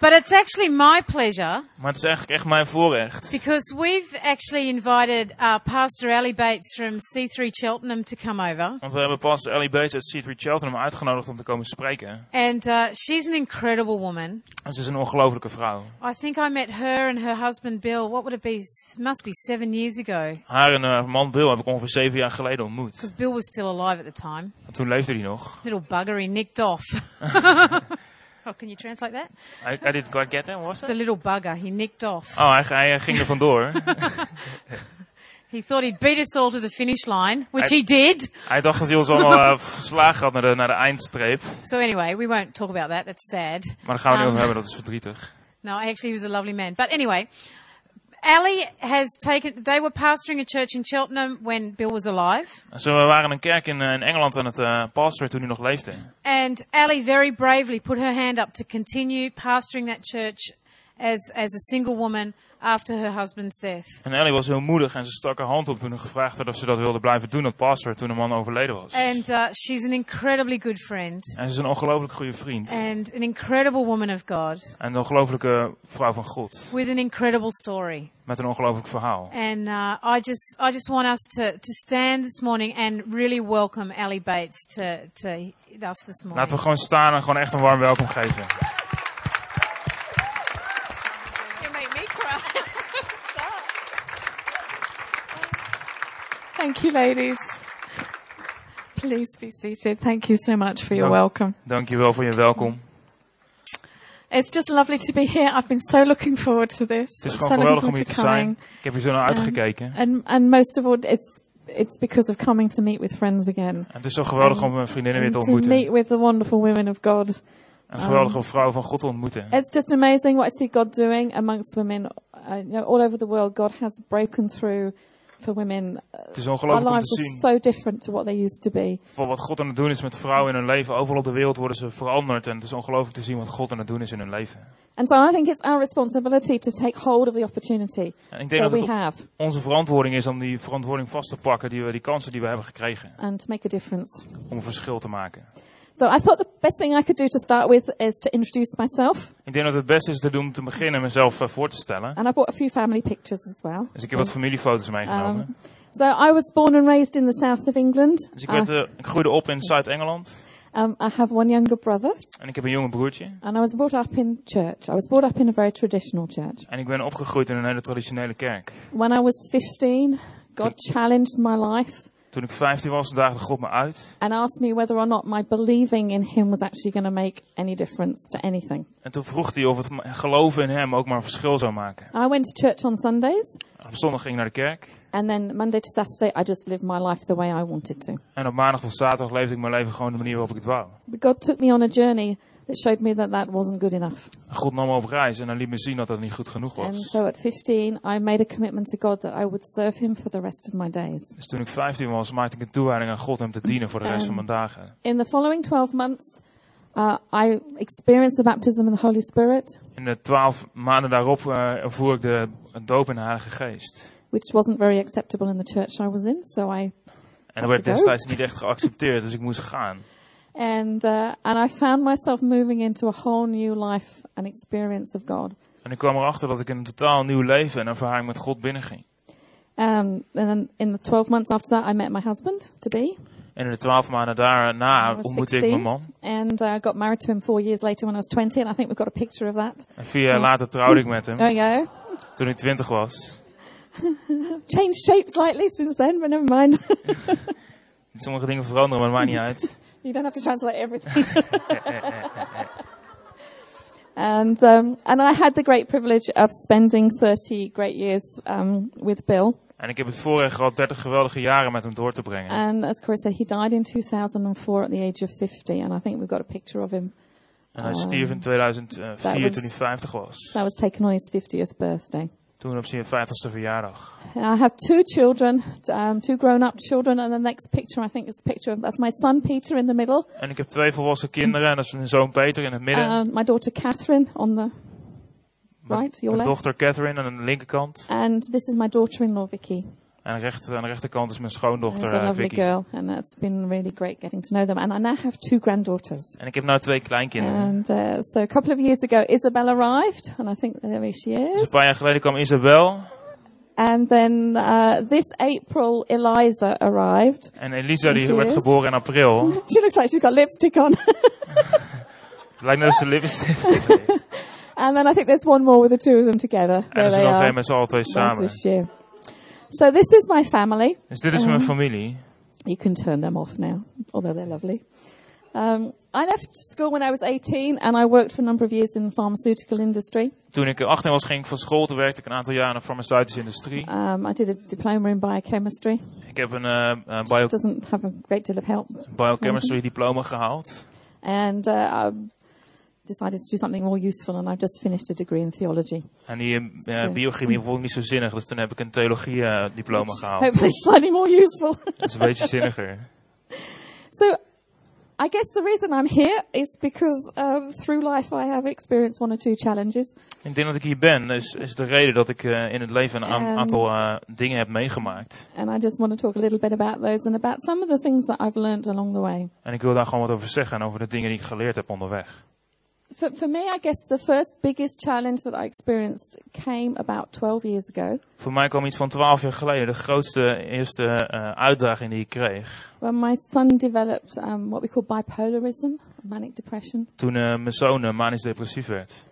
But it's actually my pleasure Maar het is eigenlijk echt mijn voorrecht. because we've actually invited uh, Pastor Ellie Bates from C3 Cheltenham to come over. Want we hebben pastor Ellie Bates uit C3 Cheltenham uitgenodigd om te komen spreken. And uh, she's an incredible woman. En ze is een ongelofelijke vrouw. I think I met her and her husband Bill, what would it be? Must be seven years ago. Haar en haar man Bill heb ik ongeveer zeven jaar geleden ontmoet. Because Bill was still alive at the time. En toen leefde hij nog. Little bugger, he nicked off. oh, can you translate that? I, I didn't quite get that, what was The that? little bugger, he nicked off. Oh, hij, hij ging er vandoor. He thought he'd beat us all to the finish line, which he did. hij dacht dat hij ons allemaal eh, verslagen had naar de, naar de eindstreep. So anyway, we won't talk about that. That's sad. Maar daar gaan we niet Um, over hebben, dat is verdrietig. No, actually, he was a lovely man. But anyway, Ali has taken. They were pastoring a church in Cheltenham when Bill was alive, Zo, we waren een kerk in, eh, in Engeland aan het uh, pastoren toen hij nog leefde. and Ali very bravely put her hand up to continue pastoring that church as as a single woman after her husband's death. En Ellie was heel moedig en ze stak haar hand op toen er gevraagd werd of ze dat wilde blijven doen, dat pastor, toen de man overleden was. And uh, she's an incredibly good friend En ze is een ongelooflijk goede vriend. and an incredible woman of God En een ongelooflijke vrouw van God. with an incredible story. Met een ongelooflijk verhaal. And uh, I just, I just want us to, to stand this morning and really welcome Ali Bates to, to us this morning. Laten we gewoon staan en gewoon echt een warm welkom geven. Thank you, ladies. Please be seated. Thank you so much for your welcome. Dank- welcome. Dankjewel voor je welkom. It's just lovely to be here. I've been so looking forward to this. Het is so gewoon geweldig om hier te forward zijn. Ik heb hier zo naar uitgekeken. Um, and and most of all, it's it's because of coming to meet with friends again. En het is zo geweldig en- om mijn vriendinnen weer And te to meet with the wonderful women of God. Een geweldige um, vrouw van God te ontmoeten. It's just amazing what I see God doing amongst women. Uh, all over the world, God has broken through for women. Het is Our ongelooflijk om lives te are zien. so different to what they used to be. Voor wat God aan het doen is met vrouwen in hun leven. Overal op de wereld worden ze veranderd. En het is ongelooflijk te zien wat God aan het doen is in hun leven. And so I think it's our responsibility to take hold of the opportunity En ik denk that dat we have onze verantwoording is om die verantwoording vast te pakken. Die, we, die kansen die we hebben gekregen. and to make a difference. Om een verschil te maken. So I thought the best thing I could do to start with is to introduce myself. Ik denk dat het beste is te doen om te beginnen mezelf eh, voor te stellen. And I brought a few family pictures as well. Dus ik heb wat familiefoto's meegenomen. Um, so I was born and raised in the south of England. Dus ik, werd, Uh, eh, ik groeide op in Zuid-Engeland. um, I have one younger brother, En ik heb een jonge broertje. and I was brought up in church. I was brought up in a very traditional church. En ik ben opgegroeid in een hele traditionele kerk. When I was 15, God challenged my life Toen ik 15 was, daagde God me uit. and asked me whether or not my believing in Him was actually going to make any difference to anything. En toen vroeg hij of het geloven in hem ook maar een verschil zou maken. I went to church on Sundays, Op zondag ging ik naar de kerk. and then Monday to Saturday, I just lived my life the way I wanted to. En op maandag tot zaterdag leefde ik mijn leven gewoon de manier waarop ik het wou. But God took me on a journey that showed me that that wasn't good enough. En God nam me op reis en hij liet me zien dat dat niet goed genoeg And was. so at 15, I made a commitment to God that I would serve Him for the rest of my days. Dus toen ik 15 was, maakte ik een toewijding aan God hem te dienen voor de rest van mijn dagen. In the following 12 months, uh, I experienced the baptism in the Holy Spirit, In de twaalf maanden daarop uh, voer ik de doop in de Heilige Geest. which wasn't very acceptable in the church I was in. So I En dat werd destijds niet echt geaccepteerd, dus ik moest gaan. And uh, and I found myself moving into a whole new life and experience of God. En ik kwam erachter dat ik in een totaal nieuw leven en ervaring met God binnenging. Um, and then in the 12 months after that, I met my husband to be, En in de twaalf maanden daarna ontmoette ik 16. mijn man. and uh, got married to him four years later when I was 20. And I think we've got a picture of that. En vier jaar later trouwde ik met hem, There you go. toen ik twintig was. Changed shape slightly since then, but never mind. Sommige dingen veranderen, maar dat maakt niet uit. You don't have to translate everything. and um, and I had the great privilege of spending 30 great years um, with Bill. En ik heb het voorrecht gehad 30 geweldige jaren met hem door te brengen. And as Corey said, he died in 2004 at the age of 50. And I think we've got a picture of him. En hij stierf in 2004 that was- toen hij 50 was. That was taken on his 50th birthday. Toen op zijn 50ste verjaardag. I have two children, um, two grown-up children, and the next picture I think is a picture of that's my son Peter in the middle, En ik heb twee volwassen kinderen en dat is mijn zoon Peter in het midden. and my daughter Catherine on the Mijn- right, your mijn left, dochter Catherine aan de linkerkant. and this is my daughter-in-law Vicky. Aan de, rechter, aan de rechterkant is mijn schoondochter a eh, lovely Vicky. girl, and it's been really great getting to know them. And I now have two granddaughters. En ik heb nu twee kleinkinderen. And uh, so a couple of years ago, Isabel arrived, and I think there she Dus is. een paar jaar geleden kwam Isabel. And then uh, this April, Eliza arrived. En Elisa die werd is. geboren in april. She looks like she's got lipstick on. Lijkt net als ze lipstift. and then I think there's one more with the two of them together. En There er zijn nog geen met z'n allen twee samen. this year. So this is my family. Dus dit is mijn familie. You can turn them off now, although they're lovely. Um, I left school when I was 18, and I worked for a number of years in the pharmaceutical industry. Toen ik 18 was, ging ik van school. Toen werkte ik een aantal jaar in de farmaceutische industrie. Um, I did a diploma in biochemistry. Ik heb een eh, bio doesn't have a great deal of help. biochemistry diploma gehaald. And uh, decided to do something more useful, and I've just finished a degree in theology. En die eh, biochemie vond ik niet zo zinnig. Dus toen heb ik een theologie eh, diploma gehaald. Hopefully, slightly more useful. Dat is een beetje zinniger. so, I guess the reason I'm here is because um, through life I have experienced one or two challenges. Ik denk dat ik hier ben, is, is de reden dat ik eh, in het leven een aantal eh, dingen heb meegemaakt. And I just want to talk a little bit about those and about some of the things that I've learned along the way. En ik wil daar gewoon wat over zeggen en over de dingen die ik geleerd heb onderweg. For, for me, I guess the first biggest challenge that I experienced came about 12 years ago Voor mij kwam iets van 12 jaar geleden de grootste eerste eh, uitdaging die ik kreeg. when my son developed um, what we call bipolarism, manic depression. Toen eh, mijn zoon eh, manisch depressief werd.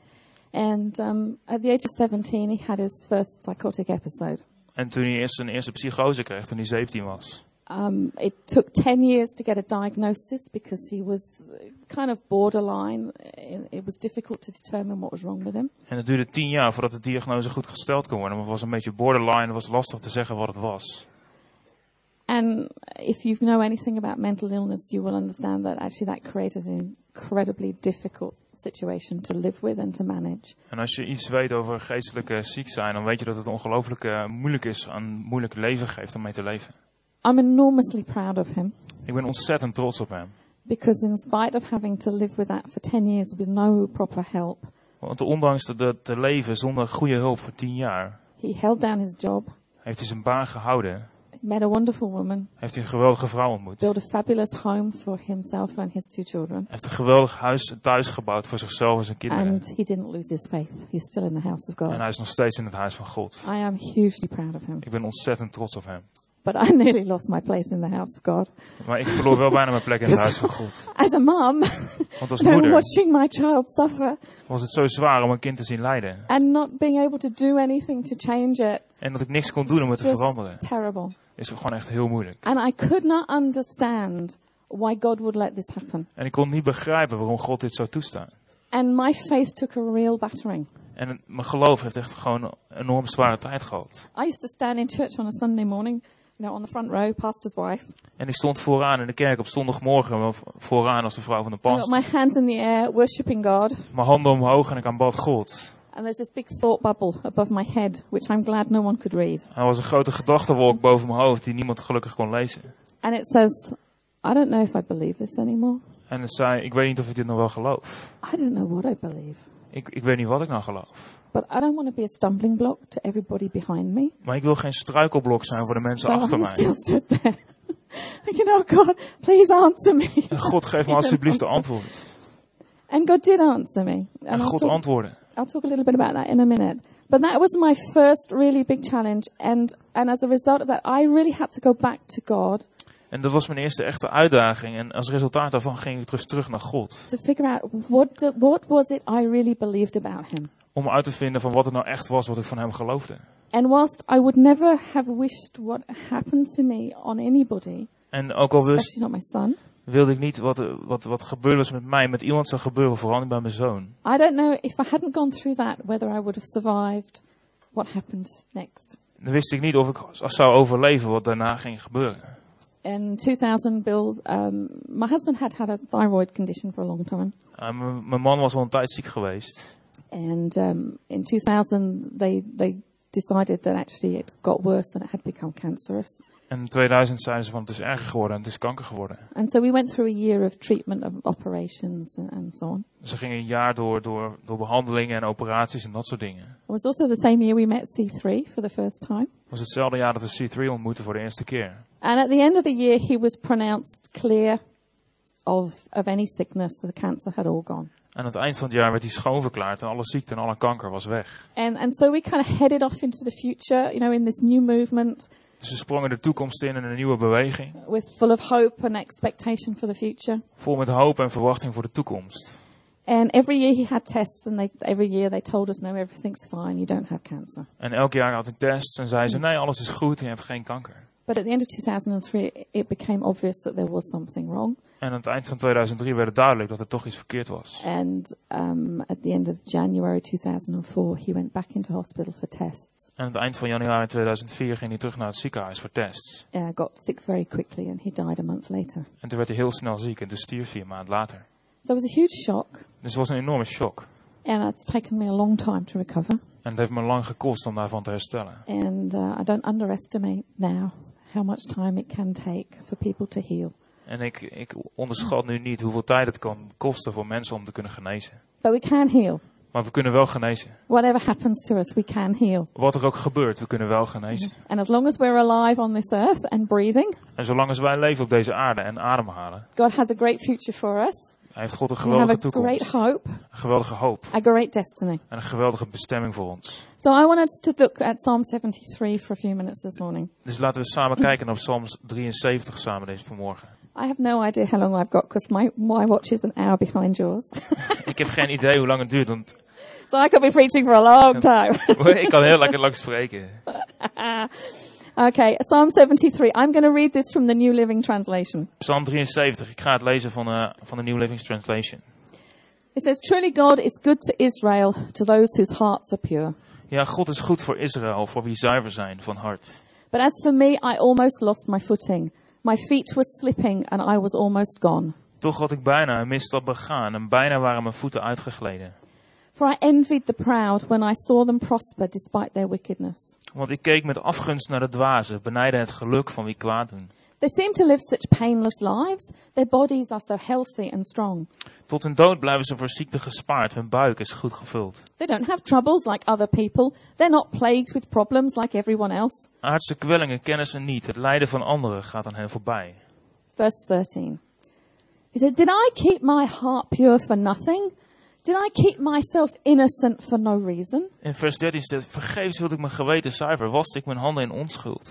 And um, at the age of 17, he had his first psychotic episode. En toen hij eerst zijn eerste psychose kreeg, toen hij 17 was. Um, it took 10 years to get a diagnosis because he was kind of borderline. It it was difficult to determine what was wrong with him. En het duurde 10 jaar voordat de diagnose goed gesteld kon worden. Want het was een beetje borderline, het was lastig te zeggen wat het was. And if you know anything about mental illness, you will understand that actually that created an incredibly difficult situation to live with and to manage. En als je iets weet over geestelijke ziek zijn, dan weet je dat het ongelooflijk eh, moeilijk is, een moeilijk leven geeft om mee te leven. I'm enormously proud of him Ik ben ontzettend trots op hem. because, in spite of having to live with that for 10 years with no proper help, Want ondanks de- te leven zonder goede hulp voor 10 jaar, he held down his job, heeft hij zijn baan gehouden. met a wonderful woman, Heeft hij een geweldige vrouw ontmoet. built a fabulous home for himself and his two children. Heeft een geweldig huis thuis gebouwd voor zichzelf en zijn kinderen. And he didn't lose his faith. He's still in the house of En God. hij is nog steeds in het huis van God. I am hugely proud of him. Ik ben ontzettend trots op hem. But I nearly lost my place in the house of God. Maar ik verloor wel bijna mijn plek in het huis van God. As a mom, Want als moeder watching my child suffer was het zo zwaar om een kind te zien lijden. and not being able to do anything to change it. En dat ik niks kon doen om het te veranderen. terrible. Is gewoon echt heel moeilijk. And I could not understand why God would let this happen. En ik kon niet begrijpen waarom God dit zou toestaan. And my faith took a real battering. En mijn geloof heeft echt gewoon een enorm zware tijd gehad. I used to stand in church on a Sunday morning, know, on the front row, pastor's wife. En ik stond vooraan in de kerk op zondagmorgen, vooraan als de vrouw van de pastor. my hands in the air, worshipping God. Mijn handen omhoog en ik aanbad God. And there's this big thought bubble above my head, which I'm glad no one could read. Er was een grote gedachtenwolk boven mijn hoofd die niemand gelukkig kon lezen. And it says, I don't know if I believe this anymore. En het zei, ik weet niet of ik dit nog wel geloof. I don't know what I believe. Ik, ik weet niet wat ik nou geloof. But I don't want to be a stumbling block to everybody behind me. Maar ik wil geen struikelblok zijn voor de mensen So achter I mij. still stood there. Thinking, oh God, please answer me. En God geef me alsjeblieft de antwoord. And God did answer me. En And I'll God talk, antwoordde. I'll talk a little bit about that in a minute. But that was my first really big challenge. And, and as a result of that, I really had to go back to God En dat was mijn eerste echte uitdaging. En als resultaat daarvan ging ik terug, terug naar God. to figure out what, what was it I really believed about Him. Om uit te vinden van wat het nou echt was wat ik van hem geloofde. And whilst I would never have wished what happened to me on anybody, En ook al wist, not my son, wilde ik niet wat, wat, wat gebeurd was met mij, met iemand zou gebeuren, vooral niet bij mijn zoon. I don't know if I hadn't gone through that, whether I would have survived what happened next. Dan wist ik niet of ik zou overleven wat daarna ging gebeuren. In 2000, Bill, um, my husband had had a thyroid condition for a long time. Uh, mijn man was al een tijd ziek geweest. And um, in 2000, they, they decided that actually it got worse and it had become cancerous. En in 2000 zeiden ze van het is erger geworden en het is kanker geworden. And so we went through a year of treatment of operations and, and so on. Dus ze gingen een jaar door, door, door behandelingen en operaties en dat soort dingen. It was also the same year we met C3 for the first time. Het was hetzelfde jaar dat we C3 ontmoetten voor de eerste keer. And at the end of the year, he was pronounced clear of, of any sickness. The cancer had all gone. En aan het eind van het jaar werd hij schoonverklaard en alle ziekte en alle kanker was weg. And, and so we kind of headed off into the future, you know, in this new movement Dus ze sprongen de toekomst in in een nieuwe beweging. with full of hope and expectation for the future. Vol met hoop en verwachting voor de toekomst. And every year he had tests, and they, every year they told us, no, everything's fine, you don't have cancer. En elk jaar had ik tests en zei ze, nee, alles is goed je hebt geen kanker. But at the end of 2003, it became obvious that there was something wrong. En aan het eind van 2003 werd het duidelijk dat er toch iets verkeerd was. And um, at the end of January 2004, he went back into hospital for tests. En aan het eind van januari 2004 ging hij terug naar het ziekenhuis voor tests. Uh, got sick very quickly, and he died a month later. En toen werd hij heel snel ziek en toen stierf hij een maand later. So it was a huge shock, Dus het was een enorme shock. and it's taken me a long time to recover. En het heeft me lang gekost om daarvan te herstellen. And uh, I don't underestimate now how much time it can take for people to heal. En ik, ik onderschat nu niet hoeveel tijd het kan kosten voor mensen om te kunnen genezen. But we can heal. Maar we kunnen wel genezen. Whatever happens to us, we can heal. Wat er ook gebeurt, we kunnen wel genezen. And as long as we're alive on this earth and breathing, En zolang als wij leven op deze aarde en ademhalen, God has a great future for us. Heeft God een We have geweldige a great toekomst. hope, Een geweldige hoop. a great destiny. En een geweldige bestemming voor ons. So I wanted to look at Psalm 73 for a few minutes this morning. Dus laten we samen kijken naar Psalms 73 samen deze vanmorgen. I have no idea how long I've got because my, my watch is an hour behind yours. Ik heb geen idee hoe lang het duurt, want so I could be preaching for a long time. ik kan heel lekker lang spreken. okay, Psalm 73. I'm going to read this from the New Living Translation. Psalm 73, ik ga het lezen van, eh, van de New Living Translation. It says, Truly God is good to Israel, to those whose hearts are pure. Ja, God is goed voor Israël, voor wie zuiver zijn van hart. But as for me, I almost lost my footing. My feet were slipping and I was almost gone. Toch had ik bijna een misstap begaan en bijna waren mijn voeten uitgegleden. For I envied the proud when I saw them prosper despite their wickedness. Want ik keek met afgunst naar de dwazen, benijden het geluk van wie kwaad doen. They seem to live such painless lives. Their bodies are so healthy and strong. Tot hun dood blijven ze voor ziekte gespaard, hun buik is goed gevuld. They don't have troubles like other people. They're not plagued with problems like everyone else. Aardse kwellingen kennen ze niet, het lijden van anderen gaat aan hen voorbij. Verse 13. He said, Did I keep my heart pure for nothing? Did I keep myself innocent for no reason? In vers 13 staat, vergeefs hield ik mijn geweten zuiver, waste ik mijn handen in onschuld.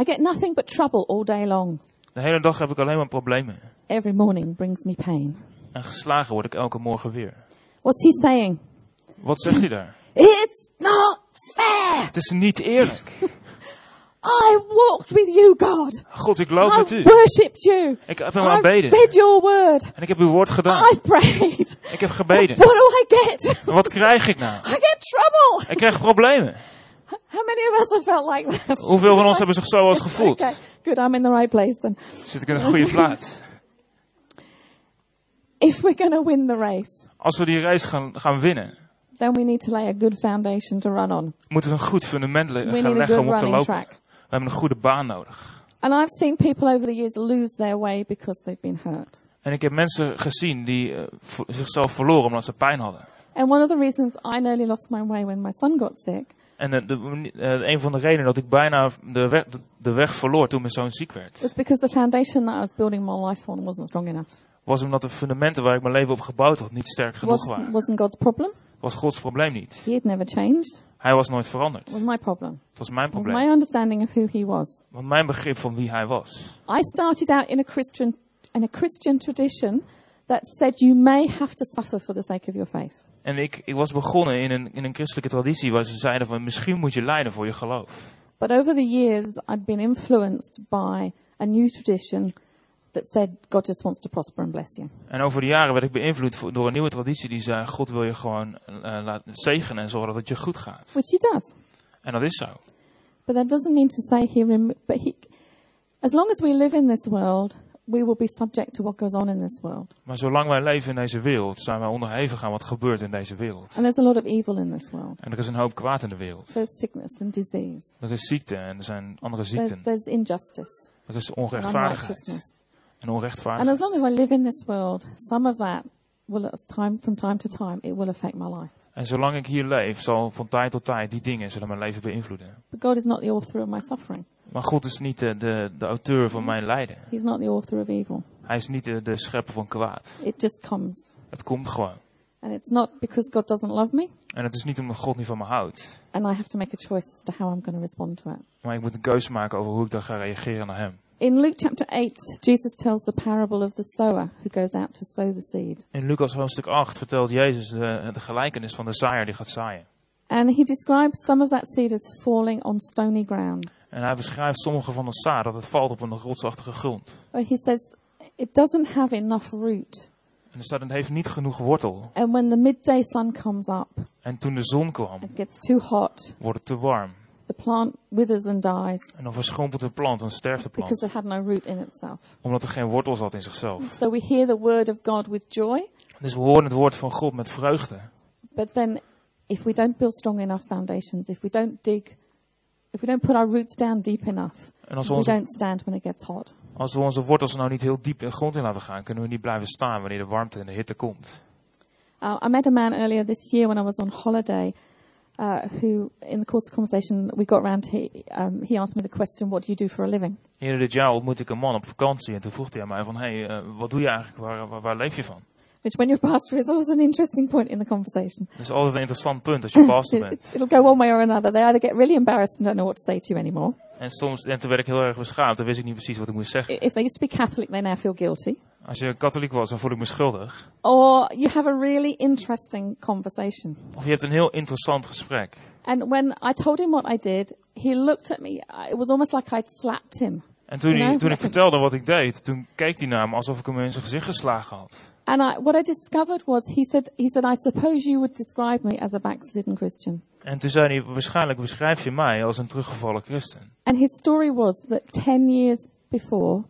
I get nothing but trouble all day long. De hele dag heb ik alleen maar problemen. Every morning brings me pain. En geslagen word ik elke morgen weer. What's he saying? Wat zegt hij daar? It's not fair. Het is niet eerlijk. I walked with you, God. God, ik loop I met u. worshipped you. Ik heb hem I aanbeden. read your word. En ik heb uw woord gedaan. I've prayed. Ik heb gebeden. What do I get? Maar wat krijg ik nou? I get trouble. Ik krijg problemen. How many of us have felt like that? Hoeveel van ons hebben zich zo eens gevoeld? Okay, good. I'm in the right place then. Zit ik in een goede plaats? If we're to win the race, Als we die race gaan, gaan winnen, then we need to lay a good foundation to run on. moeten we een goed fundament le- gaan leggen om op te lopen. track. We hebben een goede baan nodig. And I've seen people over the years lose their way because they've been hurt. En ik heb mensen gezien die vo- zichzelf verloren omdat ze pijn hadden. And one of the reasons I nearly lost my way when my son got sick En eh, de, eh, een van de redenen dat ik bijna de weg, de, de weg verloor toen mijn zoon ziek werd, was because the foundation that I was building my life on wasn't strong enough. was omdat de fundamenten waar ik mijn leven op gebouwd had niet sterk genoeg Was, waren. wasn't God's problem. Was Gods probleem niet. He had never changed. Hij was nooit veranderd. It was my problem. Het was mijn It was probleem. my understanding of who he was. Want mijn begrip van wie hij was. I started out in a Christian in a Christian tradition that said you may have to suffer for the sake of your faith. En ik, ik was begonnen in een, in een christelijke traditie waar ze zeiden van misschien moet je lijden voor je geloof. But over the years, I'd been influenced by a new tradition that said God just wants to prosper and bless you. En over de jaren werd ik beïnvloed door een nieuwe traditie die zei God wil je gewoon eh, laten zegenen en zorgen dat het je goed gaat. Which he does. En dat is zo. But that doesn't mean to say he, but he, as long as we live in this world, we will be subject to what goes on in this world. Maar zolang wij leven in deze wereld, zijn wij onderhevig aan wat gebeurt in deze wereld. And there's a lot of evil in this world. En er is een hoop kwaad in de wereld. There's sickness and disease. Er is ziekte en er zijn andere There's, ziekten. there's injustice Er is onrechtvaardigheid en And as long as I live in this world, some of that will, at time from time to time, it will affect my life. En zolang ik hier leef, zal van tijd tot tijd die dingen zullen mijn leven beïnvloeden. But God is not the author of my suffering. Maar God is niet de, de, de auteur van mijn lijden. He's not the author of evil. Hij is niet de, de schepper van kwaad. It just comes. Het komt gewoon. And it's not because God doesn't love me, En het is niet omdat God niet van me houdt. and I have to make a choice as to how I'm going to respond to it. Maar ik moet een keuze maken over hoe ik dan ga reageren naar hem. In Luke chapter 8, Jesus tells the parable of the sower who goes out to sow the seed. In Lucas hoofdstuk 8 vertelt Jezus de, de gelijkenis van de zaaier die gaat zaaien. And he describes some of that seed as falling on stony ground. En hij beschrijft sommige van de zaad dat het valt op een rotsachtige grond. Where he says it doesn't have enough root. En er staat, het heeft niet genoeg wortel. And when the midday sun comes up, En toen de zon kwam, it gets too hot. wordt het te warm. The plant withers and dies En dan verschrompelt de plant en sterft de because plant. it had no root in itself. Omdat er geen wortel zat in zichzelf. So we hear the word of God with joy, Dus we horen het woord van God met vreugde. but then if we don't build strong enough foundations, if we don't dig, if we don't put our roots down deep enough, En als we, we onze, don't stand when it gets hot. als we onze wortels nou niet heel diep de grond in laten gaan, kunnen we niet blijven staan wanneer de warmte en de hitte komt. Uh, I met a man earlier this year when I was on holiday. Uh, who, in the course of conversation, we got round. He um, he asked me the question, "What do you do for a living?" Eerder dit jaar ontmoette ik een man op vakantie en toen vroeg hij aan mij van, hey, eh, wat doe je eigenlijk, waar, waar, waar leef je van? Which, when you're a pastor, is always an interesting point in the conversation. Dat is altijd een interessant punt als je pastor bent. it'll go one way or another. They either get really embarrassed and don't know what to say to you anymore. En soms, en toen werd ik heel erg beschaamd, toen wist ik niet precies wat ik moest zeggen. If they used to be Catholic, they now feel guilty. Als je katholiek was, dan voel ik me schuldig. Or you have a really interesting conversation. Of je hebt een heel interessant gesprek. And when I told him what I did, he looked at me. It was almost like I'd slapped him. En toen, hij, toen ik vertelde wat ik deed, toen keek hij naar me alsof ik hem in zijn gezicht geslagen had. And I, what I discovered was he said, he said, I suppose you would describe me as a backslidden Christian. En toen zei hij, waarschijnlijk beschrijf je mij als een teruggevallen christen. And his story was that 10 years before,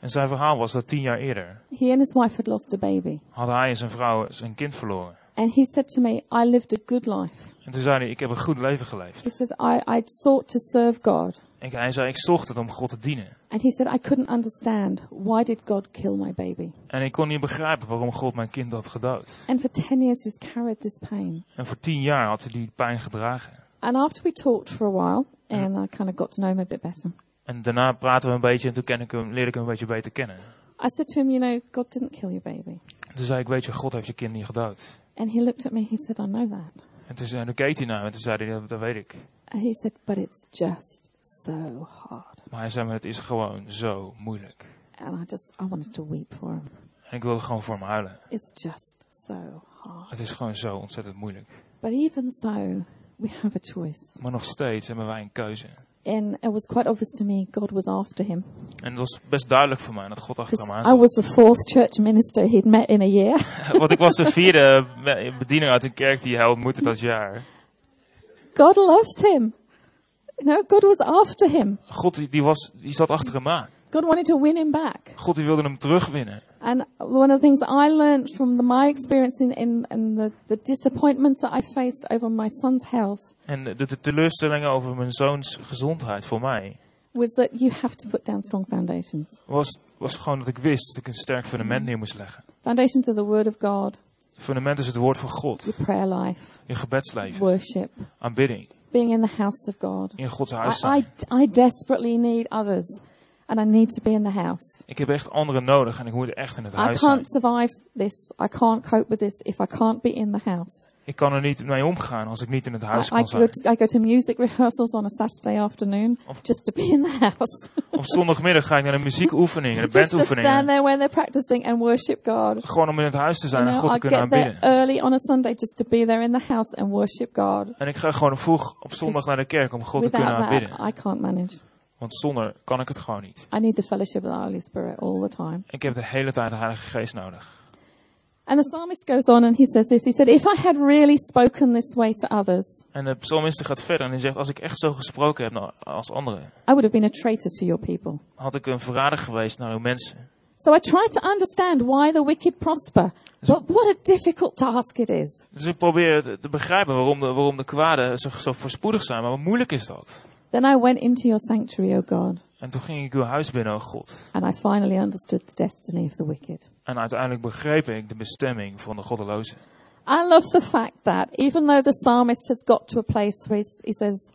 En zijn verhaal was dat tien jaar eerder he and his wife had lost a baby. had hij en zijn vrouw zijn kind verloren. And he said to me, I lived a good life. En toen zei hij, ik heb een goed leven geleefd. He said, I, I'd sought to serve God. En hij zei, ik zocht het om God te dienen. And he said, I couldn't understand why did God kill my baby? En ik kon niet begrijpen waarom God mijn kind had gedood. And for 10 years he's carried this pain. En voor tien jaar had hij die pijn gedragen. And after we talked for a while, and I kind of got to know him a bit better, En daarna praten we een beetje en toen ken ik hem, leerde ik hem een beetje beter kennen. I said to him, You know, God didn't kill your baby. Toen zei ik, weet je, God heeft je kind niet gedood. And he looked at me, he said, I know that. En toen, en toen keek hij naar me en toen zei hij, "Ja, dat weet ik. And he said, But it's just so hard. Maar hij zei me, het is gewoon zo moeilijk. And I just, I wanted to weep for him. En ik wilde gewoon voor hem huilen. It's just so hard. Het is gewoon zo ontzettend moeilijk. But even so, we have a choice. Maar nog steeds hebben wij een keuze. And it was quite obvious to me God was after him. En het was best duidelijk voor mij dat God achter hem aan I was the fourth church minister he'd met in a year. Want ik was de vierde be- bediening uit een kerk die hij ontmoette dat jaar. God loved him. You know, God was after him. God die, die, was, die zat achter hem aan. God wanted to win him back. God die wilde hem terugwinnen. And one of the things I learned from the, my experience in, in, in the, the disappointments that I faced over my son's health En de, de teleurstellingen over mijn zoons gezondheid voor mij was that you have to put down strong foundations. was, was gewoon dat ik wist dat ik een sterk fundament neer moest leggen. Foundations of the Word of God, Fundament is het woord van God. your prayer life, Je gebedsleven, worship, aanbidding, being in the house of God. in Gods huis I, zijn. I, I desperately need others, and I need to be in the house. Ik heb echt anderen nodig en ik moet echt in het I huis zijn. can't survive this. I can't cope with this if I can't be in the house. Ik kan er niet mee omgaan als ik niet in het I, huis I, kan go zijn. to, I go to music rehearsals on a Saturday afternoon just to be in the house. Op zondagmiddag ga ik naar de muziekuefening en de just to stand there when they're practicing and worship God. Gewoon om in het huis te zijn en God te I kunnen get there aanbidden. early on a Sunday just to be there in the house and worship God. En ik ga gewoon vroeg op zondag naar de kerk om God te kunnen Without aanbidden. that, I can't manage. Want zonder kan ik het gewoon niet. I need the fellowship of the Holy Spirit all the time. Ik heb de hele tijd de Heilige Geest nodig. And the psalmist goes on and he says this. He said, If I had really spoken this way to others, En de psalmist gaat verder en hij zegt, als ik echt zo gesproken heb naar- als anderen, I would have been a traitor to your people. had ik een verrader geweest naar uw mensen. So I try to understand why the wicked prosper. But what a difficult task it is. Dus ik probeer te, begrijpen waarom de, waarom de kwaden zo, zo voorspoedig zijn. Maar hoe moeilijk is dat? Then I went into your sanctuary, O God, En toen ging ik uw huis binnen, oh God. and I finally understood the destiny of the wicked. En uiteindelijk begreep ik de bestemming van de goddeloze. I love the fact that even though the psalmist has got to a place where he says,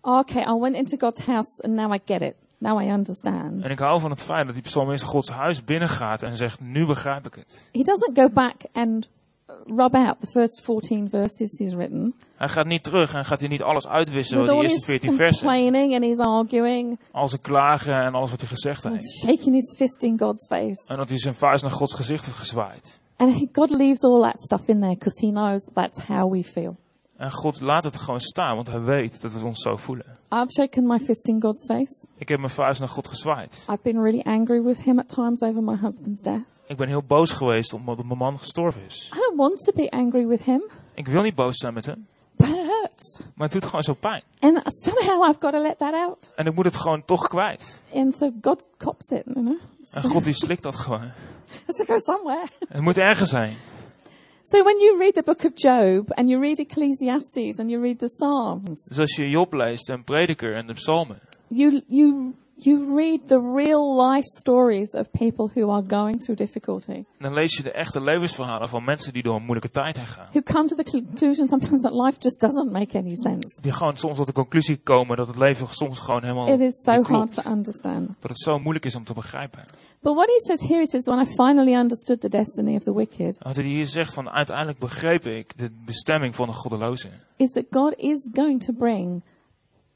Okay, I went into God's house and now I get it. Now I understand. En ik hou van het feit dat die psalmist Gods huis binnengaat en zegt, nu begrijp ik het. He doesn't go back and rub out the first 14 verses he's written Hij gaat niet terug en gaat hij niet alles uitwissen, with die eerste his 14 versen. complaining and his arguing Al zijn klagen en alles wat hij gezegd heeft. shaking his fist in God's face. En dat hij zijn vuist naar Gods gezicht heeft gezwaaid. And God leaves all that stuff in there because he knows that's how we feel. En God laat het gewoon staan, want hij weet dat we ons zo voelen. I've shaken my fist in God's face. Ik heb mijn vuist naar God gezwaaid. I've been really angry with him at times over my husband's death. Ik ben heel boos geweest omdat mijn man gestorven is. I don't want to be angry with him, Ik wil niet boos zijn met hem, but it hurts. maar het doet gewoon zo pijn. And somehow I've got to let that out. En ik moet het gewoon toch kwijt. And so God cops it, you know. En God die slikt dat gewoon. To go somewhere. Het moet ergens zijn. So when you read the book of Job and you read Ecclesiastes and you read the Psalms, Dus als je Job leest en Prediker en de psalmen. you you you read the real life stories of people who are going through difficulty, Dan lees je de echte levensverhalen van mensen die door een moeilijke tijd heen gaan. who come to the conclusion sometimes that life just doesn't make any sense. Die gewoon soms tot de conclusie komen dat het leven soms gewoon helemaal It is so niet hard klopt. to understand. Dat het zo moeilijk is om te begrijpen. But what he says here, he says, when I finally understood the destiny of the wicked, Wat hij hier zegt van uiteindelijk begreep ik de bestemming van de goddeloze. is that God is going to bring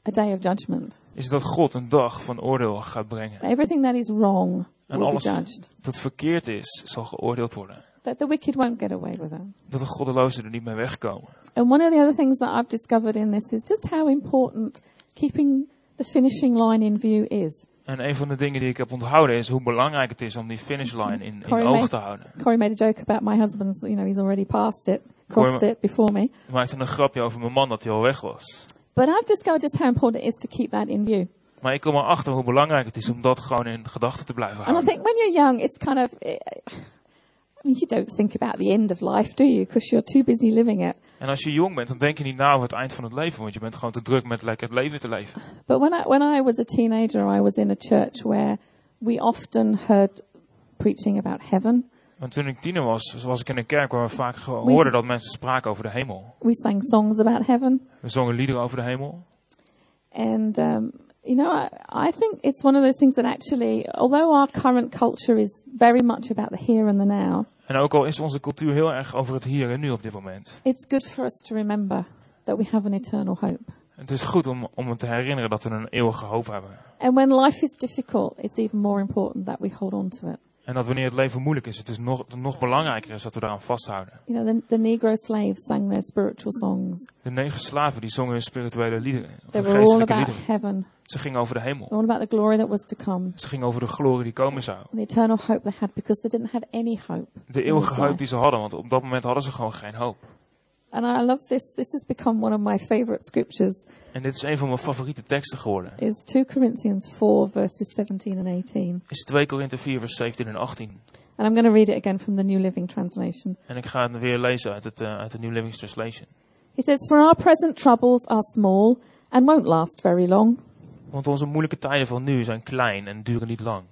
a day of judgment. Is dat God een dag van oordeel gaat brengen. Everything that is wrong En will be alles judged. dat verkeerd is, zal geoordeeld worden. That the wicked won't get away with it. Dat de goddelozen er niet mee wegkomen. And one of the other things that I've discovered in this is just how important keeping the finishing line in view is. En een van de dingen die ik heb onthouden is hoe belangrijk het is om die finishline in, in oog te houden. Corey made a joke about my husband's, you know, he's already passed it, crossed Corey- it before me. Maakte een grapje over mijn man dat hij al weg was. But I've discovered just how important it is to keep that in view. Maar ik kom erachter hoe belangrijk het is om dat gewoon in gedachten te blijven And I houden. think when you're young, it's kind of, eh, I mean, you don't think about the end of life, do you? Because you're too busy living it. En als je jong bent, dan denk je niet na over het eind van het leven. Want je bent gewoon te druk met lekker het leven te leven. But when I, when I was a teenager, I was in a church where we often heard preaching about heaven. Want toen ik tiener was, was ik in een kerk waar we vaak hoorden dat mensen spraken over de hemel. We sang songs about heaven. We zongen liederen over de hemel. And, um, you know, I, I think it's one of those things that actually, although our current culture is very much about the here and the now, En ook al is onze cultuur heel erg over het hier en nu op dit moment. it's good for us to remember that we have an eternal hope. Het is goed om, om te herinneren dat we een eeuwige hoop hebben. And when life is difficult, it's even more important that we hold on to it. En dat wanneer het leven moeilijk is, het is nog, nog belangrijker is dat we daaraan vasthouden. You know, the, the Negro slaves sang their spiritual songs. De negen slaven die zongen hun spirituele liederen, They were all about liederen. heaven, Ze gingen over de hemel. all about the glory that was to come, Ze gingen over de glorie die komen zou. the eternal hope they had because they didn't have any hope. De eeuwige hoop die ze hadden, want op dat moment hadden ze gewoon geen hoop. And I love this. This has become one of my favorite scriptures. En dit is een van mijn favoriete teksten geworden. Is 2 Corinthians 4 verses 17 and 18. Is 2 Korinthe 4 vers 17 en 18. And I'm going to read it again from the New Living Translation. En ik ga het weer lezen uit, het, eh, uit de New Living Translation. He says, For our present troubles are small and won't last very long, Want onze moeilijke tijden van nu zijn klein en duren niet lang.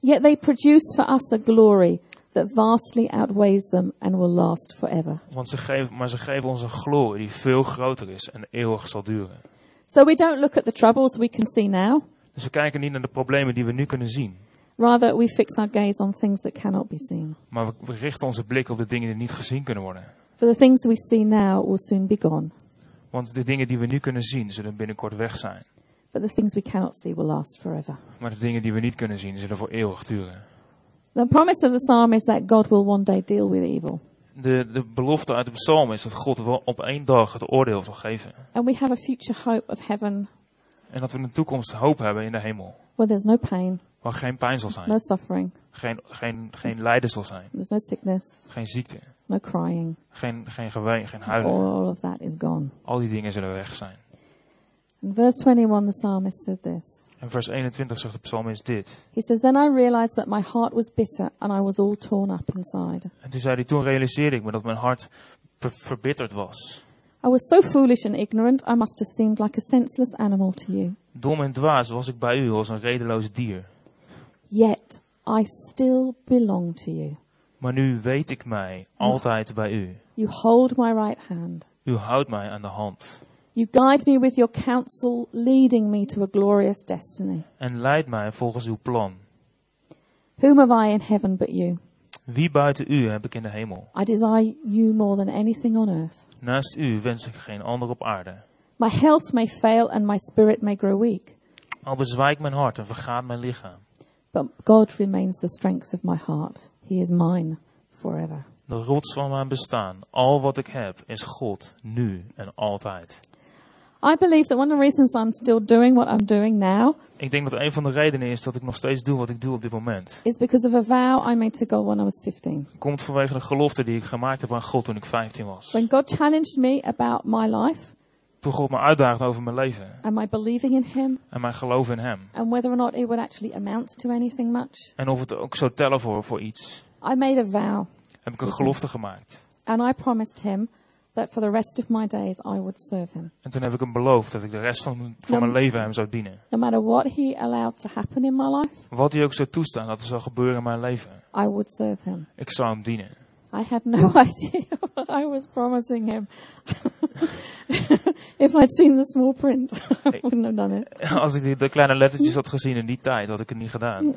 yet they produce for us a glory that vastly outweighs them and will last forever. Want ze geven, maar ze geven ons een glorie die veel groter is en eeuwig zal duren. So we don't look at the troubles we can see now. Dus we kijken niet naar de problemen die we nu kunnen zien. Rather, we fix our gaze on things that cannot be seen. Maar we, we richten onze blik op de dingen die niet gezien kunnen worden. For the things we see now will soon be gone, Want de dingen die we nu kunnen zien, zullen binnenkort weg zijn. but the things we cannot see will last forever. Maar de dingen die we niet kunnen zien, zullen voor eeuwig duren. The promise of the psalm is that God will one day deal with evil. De, de belofte uit de psalm is dat God wel op één dag het oordeel zal geven. And we have a future hope of heaven En dat we in de toekomst hoop hebben in de hemel. where there's no pain, Waar geen pijn zal no zijn. suffering, Geen, geen, geen lijden zal zijn. there's no sickness, Geen ziekte. no crying. Geen, geen geween, geen huilen. all of that is gone. Al die dingen zullen weg zijn. In verse 21, the psalmist said this En vers 21 zegt de psalmist dit. He says, Then I realized that my heart was bitter and I was all torn up inside. En toen zei hij, toen realiseerde ik me dat mijn hart ver- verbitterd was. I was so foolish and ignorant, I must have seemed like a senseless animal to you. Dom en dwaas was ik bij u als een redeloos dier. Yet I still belong to you. Maar nu weet ik mij altijd bij u. You hold my right hand. U houdt mij aan de hand. You guide me with your counsel, leading me to a glorious destiny. En leidt mij volgens uw plan. Whom have I in heaven but you? Wie buiten u heb ik in de hemel? I desire you more than anything on earth. Naast u wens ik geen ander op aarde. My health may fail and my spirit may grow weak, Al bezwijkt mijn hart en vergaat mijn lichaam. but God remains the strength of my heart. He is mine forever. De rots van mijn bestaan, al wat ik heb, is God, nu en altijd. I believe that one of the reasons I'm still doing what I'm doing now Ik denk dat een van de redenen is dat ik nog steeds doe wat ik doe op dit moment. is because of a vow I made to God when I was 15. Komt vanwege de gelofte die ik gemaakt heb aan God toen ik 15 was. When God challenged me about my life Toen God me uitdaagde over mijn leven and my believing in Him en mijn geloof in Hem. and whether or not it would actually amount to anything much, En of het ook zou tellen voor, voor iets, I made a vow heb ik een gelofte gemaakt. and I promised Him that for the rest of my days I would serve Him. En toen heb ik hem beloofd dat ik de rest van, mijn- van Ja. mijn leven Hem zou dienen. No matter what He allowed to happen in my life, Wat hij ook zou toestaan dat er zou gebeuren in mijn leven. I would serve Him. Ik zou Hem dienen. I had no idea what I was promising Him. if I'd seen the small print, I wouldn't have done it. Als ik die, de kleine lettertjes had gezien in die tijd, had ik het niet gedaan.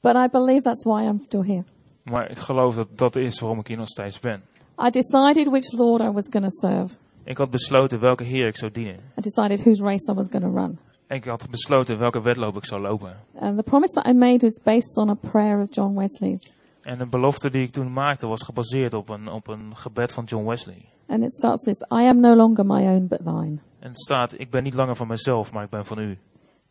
But I believe that's why I'm still here. Maar ik geloof dat dat is waarom ik hier nog steeds ben. I decided which Lord I was going to serve. Ik had besloten welke Heer ik zou dienen. I decided whose race I was going to run. En ik had besloten welke wedloop ik zou lopen. And the promise that I made was based on a prayer of John Wesley's. En de belofte die ik toen maakte was gebaseerd op een, op een gebed van John Wesley. And it starts this I am no longer my own but thine. En het staat, ik ben niet langer van mezelf, maar ik ben van u.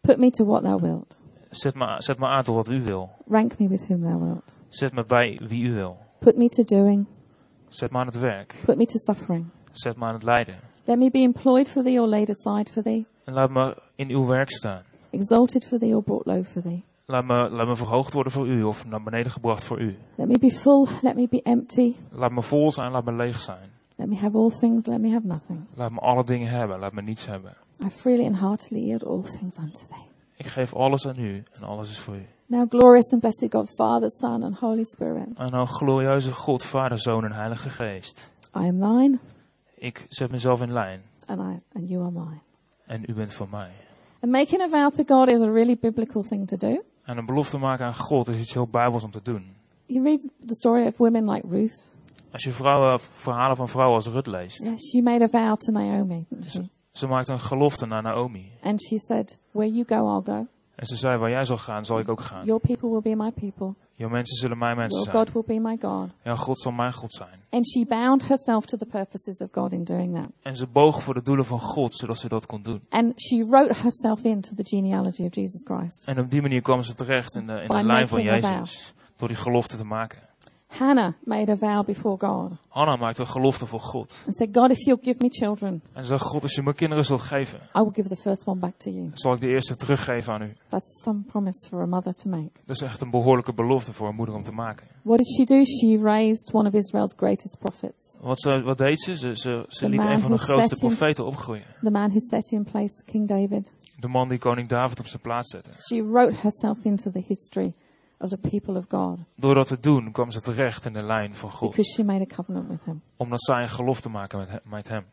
Put me to what thou wilt. Zet me, zet me aan tot wat u wil. Rank me with whom thou wilt. Zet me bij wie u wil. Put me to doing. Zet me aan het werk. Put me to suffering. Zet me aan het lijden. Let me be employed for thee or laid aside for thee. En laat me in uw werk staan. Exalted for thee or brought low for thee. Laat me, laat me verhoogd worden voor u of naar beneden gebracht voor u. Let me be full. Let me be empty. Laat me vol zijn, laat me leeg zijn. Let me have all things. Let me have nothing. Laat me alle dingen hebben, laat me niets hebben. I freely and heartily yield all things unto thee. Ik geef alles aan u en alles is voor u. Now, glorious and blessed God, Father, Son, and Holy Spirit, En dan glorieuze God, Vader, Zoon en Heilige Geest. I am thine, Ik zet mezelf in lijn and I and you are mine. en u bent van mij. And making a vow to God is a really biblical thing to do. En een belofte maken aan God is iets heel bijbels om te doen. You read the story of women like Ruth. Als je vrouwen, verhalen van vrouwen als Rut leest. Yeah, she made a vow to Naomi, she? Ze maakte een gelofte naar Naomi. and she said, "Where you go, I'll go. En ze zei, waar jij zal gaan, zal ik ook gaan. Your people will be my people. Jouw mensen zullen mijn mensen Your zijn. God will be my God." Ja, God zal mijn God zijn. And she bound herself to the purposes of God in doing that. En ze boog voor de doelen van God, zodat ze dat kon doen. And she wrote herself into the genealogy of Jesus Christ. En op die manier kwam ze terecht in de, in By de lijn van. Jezus. Door die gelofte te maken. Hannah made a vow before God Hanna maakte een gelofte voor God. and said, God, if you'll give me children, En ze zei, God, als je me kinderen zult geven, I will give the first one back to you. zal ik de eerste teruggeven aan u. That's some promise for a mother to make. Dat is echt een behoorlijke belofte voor een moeder om te maken. What did she do? She raised one of Israel's greatest prophets, Wat, ze, wat deed ze? Ze, ze, ze liet een van de grootste profeten opgroeien. the man who set in place King David. De man die koning David op zijn plaats zette. She wrote herself into the history of the people of God Door dat te doen kwam ze terecht in de lijn van God. because she made a covenant with him. Omdat zij een gelofte maken met, met hem.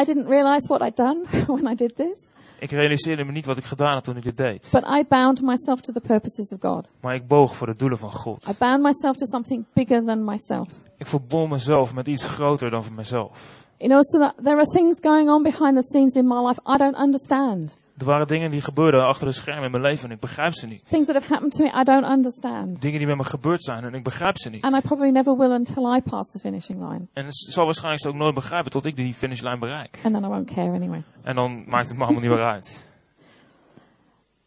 I didn't realize what I'd done when I did this, Ik realiseerde me niet wat ik gedaan had toen ik dit deed. but I bound myself to the purposes of God. Maar ik boog voor de doelen van God. I bound myself to something bigger than myself. Ik verbond mezelf met iets groter dan voor mezelf. You know, so that there are things going on behind the scenes in my life I don't understand. Er waren dingen die gebeurden achter de schermen in mijn leven en ik begrijp ze niet. Things that have happened to me I don't understand. Dingen die met me gebeurd zijn en ik begrijp ze niet. And I probably never will until I pass the finishing line. En ik zal waarschijnlijk ook nooit begrijpen tot ik die finishlijn bereik. And then I won't care anyway. En dan maakt het me allemaal niet meer uit.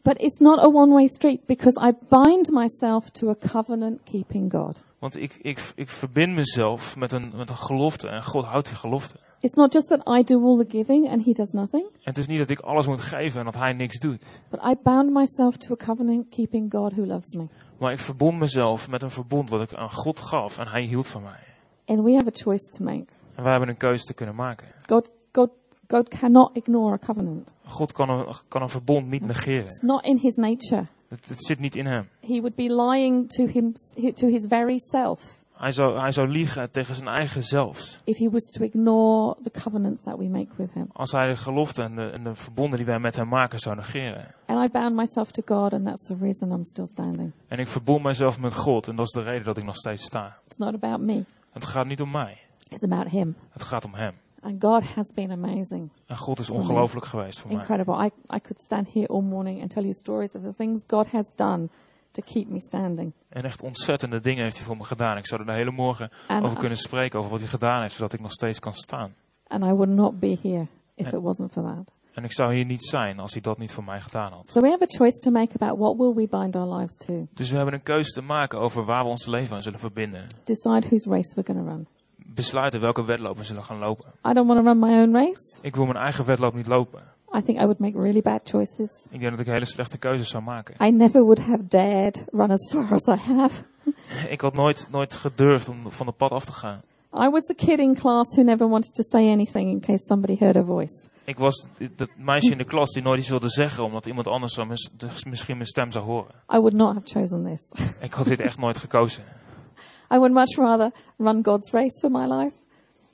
But it's not a one way street because I bind myself to a covenant keeping God. Want ik, ik, ik verbind mezelf met een, met een gelofte en God houdt die gelofte. It's not just that I do all the giving and He does nothing. het is niet dat ik alles moet geven en dat hij niks doet. But I bound myself to a covenant keeping God who loves me. Maar ik verbond mezelf met een verbond wat ik aan God gaf en hij hield van mij. And we have a choice to make. En wij hebben een keuze te kunnen maken. God, God, God cannot ignore a covenant. God kan een, kan een verbond niet negeren. It's not in his nature. Het, het zit niet in hem. He would be lying to him, to his very self Hij zou, hij zou liegen tegen zijn eigen zelfs. if he was to ignore the covenants that we make with him. Als hij de gelofte en de, en de verbonden die wij met hem maken zou negeren. And I bound myself to God, and that's the reason I'm still standing. En ik verbond mezelf met God en dat is de reden dat ik nog steeds sta. It's not about me, Het gaat niet om mij. it's about him. Het gaat om hem. And God has been amazing, En God is ongelooflijk geweest voor mij. incredible. I, I could stand here all morning and tell you stories of the things God has done to keep me standing. En echt ontzettende dingen heeft hij voor me gedaan. Ik zou er de hele morgen And, over I, kunnen spreken, over wat hij gedaan heeft, zodat ik nog steeds kan staan. and I would not be here if And- it wasn't for that. En ik zou hier niet zijn als hij dat niet voor mij gedaan had. So we have a choice to make about what will we bind our lives to. Dus we hebben een keuze te maken over waar we ons leven aan zullen verbinden. Decide whose race we're going to run. Besluiten welke wedloop we zullen gaan lopen. I don't want to run my own race. Ik wil mijn eigen wedloop niet lopen. I think I would make really bad choices. Ik denk dat ik hele slechte keuzes zou maken. I never would have dared run as far as I have. Ik had nooit, nooit gedurfd om van het pad af te gaan. I was the kid in class who never wanted to say anything in case somebody heard a voice. Ik was dat meisje in de klas die nooit iets wilde zeggen, omdat iemand anders zou mis- dus misschien mijn stem zou horen. I would not have chosen this. Ik had dit echt nooit gekozen. I would much rather run God's race for my life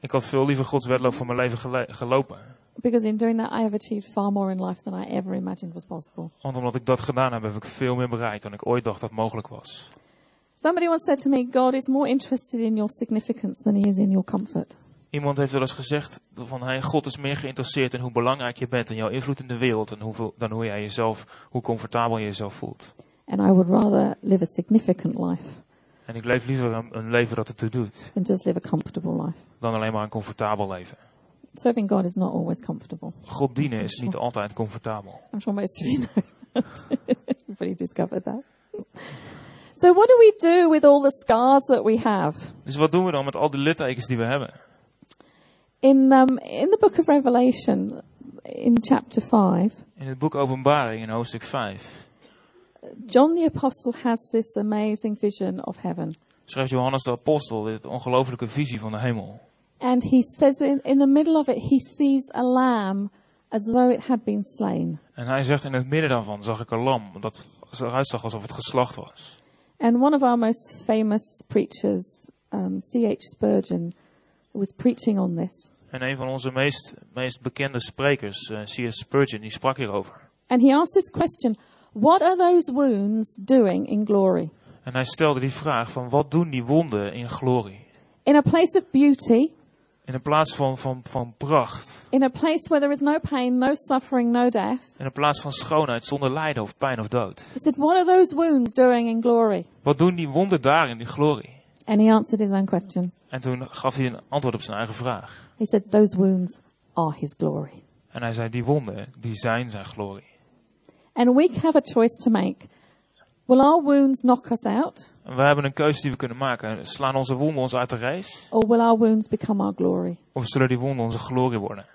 Ik had veel liever Gods wedloop voor mijn leven gele- gelopen. Because in doing that I have achieved far more in life than I ever imagined was possible. Want omdat ik dat gedaan heb, heb ik veel meer bereikt dan ik ooit dacht dat mogelijk was. Somebody once said to me, God is more interested in your significance than he is in your comfort. Iemand heeft wel eens gezegd van hey, God is meer geïnteresseerd in hoe belangrijk je bent en jouw invloed in de wereld en hoeveel, dan hoe jij jezelf, hoe comfortabel je jezelf voelt. And I would rather live a significant life En ik leef liever een, een leven dat het er doet, than just live a comfortable life. dan alleen maar een comfortabel leven. Serving God is not always comfortable. God dienen is niet altijd comfortabel. I'm sure most of you know that. Everybody discovered that. So, what do we do with all the scars that we have? Dus wat doen we dan met al die littekens die we hebben? In, um, in the book of Revelation, in chapter 5, In het boek Openbaring in hoofdstuk 5 John the Apostle has this amazing vision of heaven. schrijft Johannes de Apostel dit ongelofelijke visie van de hemel. And he says in, in the middle of it, he sees a lamb as though it had been slain. En hij zegt in het midden daarvan zag ik een lam dat eruit zag alsof het geslacht was. And one of our most famous preachers, um, C.H. Spurgeon, was preaching on this. En een van onze meest, meest bekende sprekers, eh, C.S. Spurgeon, die sprak hierover. And he asked this question What are those wounds doing in glory? En hij stelde die vraag van wat doen die wonden in glorie? In a place of beauty, In een plaats van, van, van pracht, in a place where there is no pain, no suffering, no death. in een plaats van schoonheid zonder lijden of pijn of dood. He said, What are those wounds doing in glory? Wat doen die wonden daar in die glorie? And he answered his own question. En toen gaf hij een antwoord op zijn eigen vraag. He said, Those wounds are his glory. En hij zei, die wonden, die zijn zijn glorie. And we have a choice to make. Will our wounds knock us out, Wij hebben een keuze die we kunnen maken. Slaan onze wonden ons uit de race? or will our wounds become our glory? Of zullen die wonden onze glorie worden?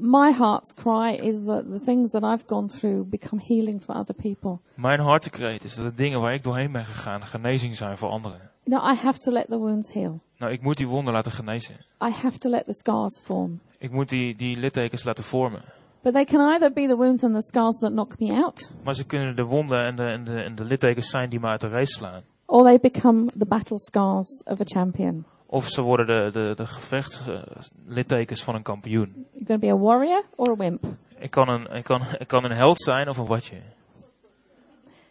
My heart's cry is that the things that I've gone through become healing for other people. Mijn hartekreet is dat de dingen waar ik doorheen ben gegaan genezing zijn voor anderen. No, I have to let the wounds heal. Nou, ik moet die wonden laten genezen. I have to let the scars form. Ik moet die, die littekens laten vormen. But they can either be the wounds and the scars that knock me out, Maar ze kunnen de wonden en de, en de, en de littekens zijn die me uit de race slaan. Or they become the battle scars of a champion. Of ze worden de, de, de gevechtslittekens van een kampioen. You're going to be a warrior or a wimp. Ik kan, een, ik, kan, ik kan een held zijn of een watje.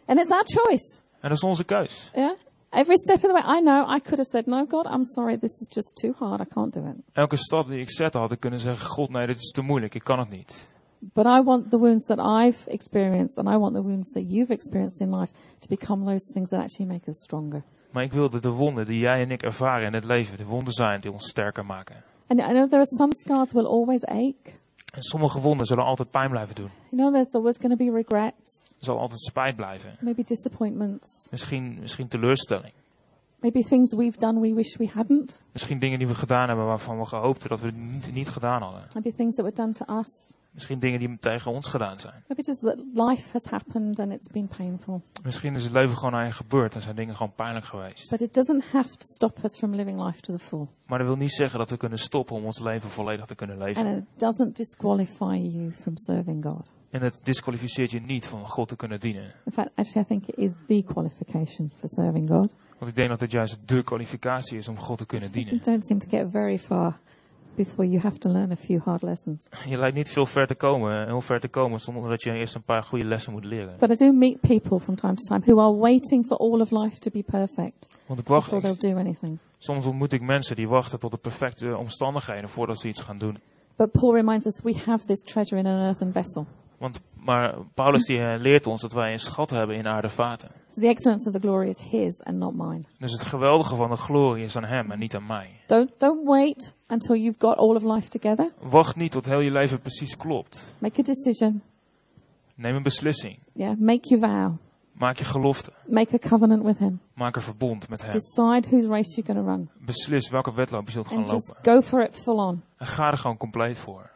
And it's our choice. En dat is onze keus. Yeah? Every step of the way, I know I could have said, No, God, I'm sorry, this is just too hard. I can't do it. Elke stap die ik zette had ik kunnen zeggen, God nee, dit is te moeilijk, ik kan het niet. But I want the wounds that I've experienced and I want the wounds that you've experienced in life to become those things that actually make us stronger. Maar ik wilde de wonden die jij en ik ervaren in het leven, de wonden zijn die ons sterker maken. And I know there are some scars will always ache. En sommige wonden zullen altijd pijn blijven doen. You know, there's always going to be regrets, Er zal altijd spijt blijven. maybe disappointments, Misschien, misschien teleurstelling. Maybe things we've done we wish we hadn't, Misschien dingen die we gedaan hebben waarvan we gehoopten dat we het niet, niet gedaan hadden. maybe things that were done to us. Misschien dingen die tegen ons gedaan zijn. Maybe just that life has happened and it's been painful. Misschien is het leven gewoon aan je gebeurd en zijn dingen gewoon pijnlijk geweest. But it doesn't have to stop us from living life to the full. Maar dat wil niet zeggen dat we kunnen stoppen om ons leven volledig te kunnen leven. And it doesn't disqualify you from serving God. En het disqualificeert je niet van God te kunnen dienen. In fact, actually, I think it is the qualification for serving God. Want ik denk dat het juist de kwalificatie is om God te kunnen You dienen. don't seem to get very far before you have to learn a few hard lessons. Je lijkt niet veel ver te komen, heel ver te komen, zonder dat je eerst een paar goede lessen moet leren. But I do meet people from time to time who are waiting for all of life to be perfect Want ik wacht, before they'll do anything. soms ontmoet ik mensen die wachten tot de perfecte omstandigheden voordat ze iets gaan doen. But Paul reminds us we have this treasure in an earthen vessel. Want, maar Paulus die leert ons dat wij een schat hebben in aarde vaten. So the excellence of the glory is his and not mine. Dus het geweldige van de glorie is aan hem en niet aan mij. Don't don't wait until you've got all of life together. Wacht niet tot heel je leven precies klopt. Make a decision. Neem een beslissing. Yeah, make your vow. Maak je gelofte. Make a covenant with him. Maak een verbond met hem. Decide whose race you're going to run. Beslis welke wedloop je zult gaan And just lopen. go for it full on. En ga er gewoon compleet voor.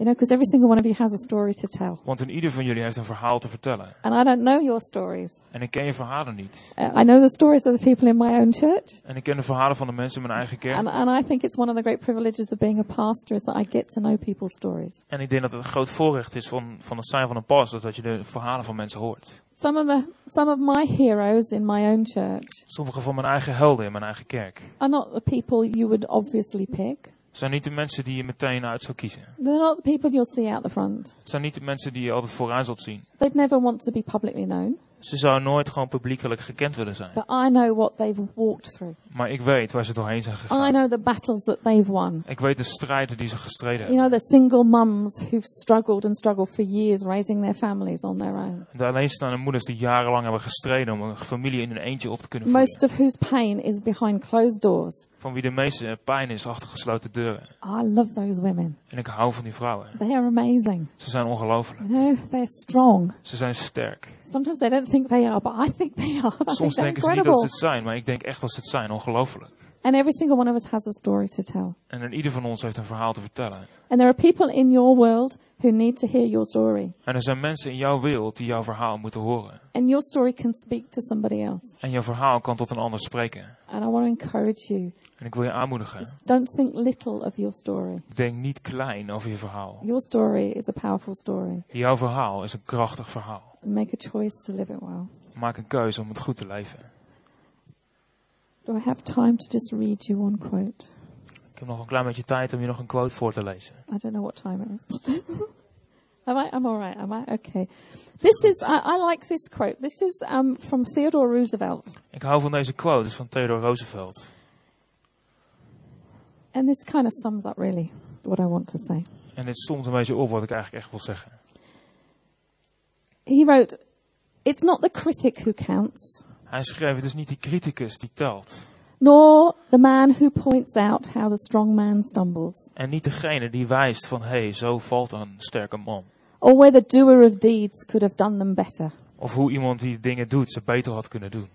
You know, because every single one of you has a story to tell. Want in ieder van jullie heeft een verhaal te vertellen. And I don't know your stories. En ik ken je verhalen niet. Uh, I know the stories of the people in my own church. En ik ken de verhalen van de mensen in mijn eigen kerk. And, and I think it's one of the great privileges of being a pastor is that I get to know people's stories. En ik denk dat het een groot voorrecht is van, van het zijn van een pastor, dat je de verhalen van mensen hoort. Some of the some of my heroes in my own church Sommige van mijn eigen helden in mijn eigen kerk are not the people you would obviously pick. Zijn niet de mensen die je meteen uit zou kiezen. They're not the people you'll see out the front. Het zijn niet de mensen die je altijd vooraan zult zien. They'd never want to be publicly known. Ze zouden nooit gewoon publiekelijk gekend willen zijn. But I know what they've walked through. Maar ik weet waar ze doorheen zijn I gegaan. know the battles that they've won. Ik weet de strijden die ze gestreden You hebben. know, the single mums who've struggled and struggled for years raising their families on their own. De alleenstaande moeders die jarenlang hebben gestreden om een familie in hun eentje op te kunnen voeden. Most of whose pain is behind closed doors. Van wie de meeste pijn is achter gesloten deuren. I love those women. En ik hou van die vrouwen. They are amazing. Ze zijn ongelooflijk. You know, they're strong. Ze zijn sterk. Sometimes they don't think they are, but I think they are. Soms denken ze niet dat ze het zijn, maar ik denk echt dat ze het zijn. Ongelooflijk. And every single one of us has a story to tell. En ieder van ons heeft een verhaal te vertellen. And there are people in your world who need to hear your story. En er zijn mensen in jouw wereld die jouw verhaal moeten horen. And your story can speak to somebody else. En jouw verhaal kan tot een ander spreken. And I want to encourage you En ik wil je aanmoedigen. don't think little of your story. Denk niet klein over je verhaal. Your story is a powerful story. Jouw verhaal is een krachtig verhaal. Make a choice to live it well. Maak een keuze om het goed te leven. Do I have time to just read you one quote? Ik heb nog een klein beetje tijd om je nog een quote voor te lezen. I don't know what time it is. am I? I'm all right. Am I? Okay. This is. I, I like this quote. This is um, from Theodore Roosevelt, Ik hou van deze quote, het is van Theodore Roosevelt. And this kind of sums up really what I want to say. En dit stond een beetje op wat ik eigenlijk echt wil zeggen. He wrote, "It's not the critic who counts, Hij schreef, het is niet die criticus die telt. nor the man who points out how the strong man stumbles, En niet degene die wijst van, hé, hey, zo valt een sterke man. or where the doer of deeds could have done them better. Of hoe iemand die dingen doet, ze beter had kunnen doen.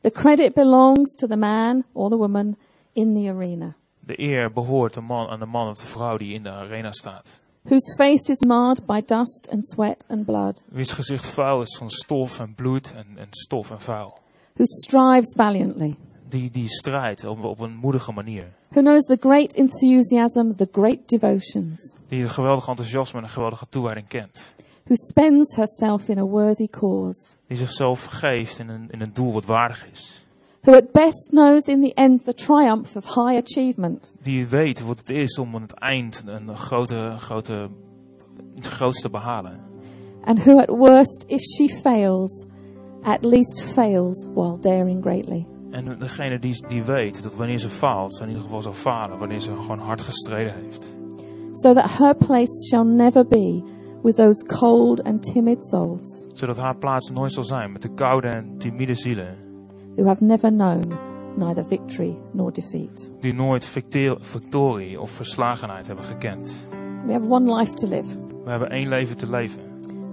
The credit belongs to the man or the woman in the arena." De eer behoort de man aan de man of de vrouw die in de arena staat. whose face is marred by dust and sweat and blood, Wiens gezicht vuil is van stof en bloed en, en stof en vuil. who strives valiantly, Die, die strijdt op, op een moedige manier. who knows the great enthusiasm, the great devotions, Die een geweldig enthousiasme en een geweldige toewijding kent. who spends herself in a worthy cause, Die zichzelf geeft in een, in een doel wat waardig is. Who at best knows in the end the triumph of high achievement, Die weet wat het is om aan het eind een grote, grote, het grootste te behalen. and who at worst, if she fails, at least fails while daring greatly. En degene die, die weet dat wanneer ze faalt, ze in ieder geval zal falen wanneer ze gewoon hard gestreden heeft. So that her place shall never be with those cold and timid souls Zodat haar plaats nooit zal zijn met de koude en timide zielen. Who have never known neither victory nor defeat. Die nooit victorie of verslagenheid hebben gekend. We have one life to live. We hebben één leven te leven.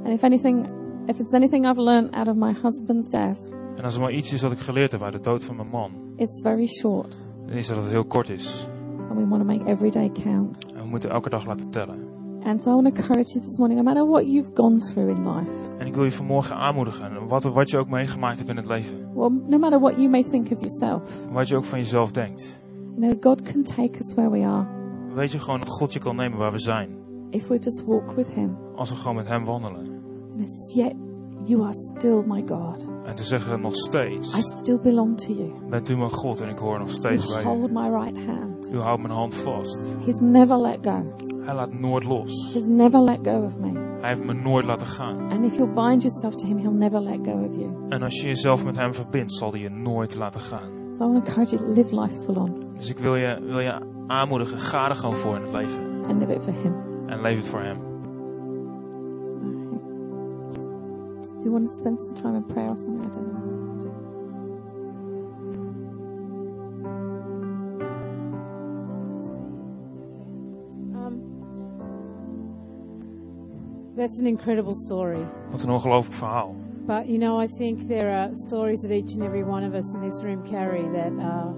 And if anything, if there's anything I've learned out of my husband's death, En als er maar iets is wat ik geleerd heb uit de dood van mijn man, it's very short. dan is dat het heel kort is. And we want to make every day count. En we moeten elke dag laten tellen. And so I want to encourage you this morning, no matter what you've gone through in life, En ik wil je vanmorgen aanmoedigen, wat, wat je ook meegemaakt hebt in het leven. well, no matter what you may think of yourself, Wat je ook van jezelf denkt. you know, God can take us where we are Weet je gewoon dat God je kan nemen waar we zijn. if we just walk with Him. Als we gewoon met hem wandelen. And Yet you are still my God. En te zeggen nog I steeds, still belong to you. bent u mijn God en ik hoor nog steeds You bij u. hold my right hand. U houdt mijn hand vast. He's never let go. Hij laat nooit los. He's never let go of me. Hij heeft me nooit laten gaan. And if you'll bind yourself to Him, He'll never let go of you. En als je jezelf met hem verbindt, zal hij je nooit laten gaan. So I want to encourage you to live life full on Dus ik wil je, wil je aanmoedigen, ga er gewoon voor in het leven. and live it for Him. En leef het voor hem. Do you want to spend some time in prayer or something? I don't know. Um, that's an incredible story. Wat een ongelooflijk verhaal. But you know, I think there are stories that each and every one of us in this room carry that uh,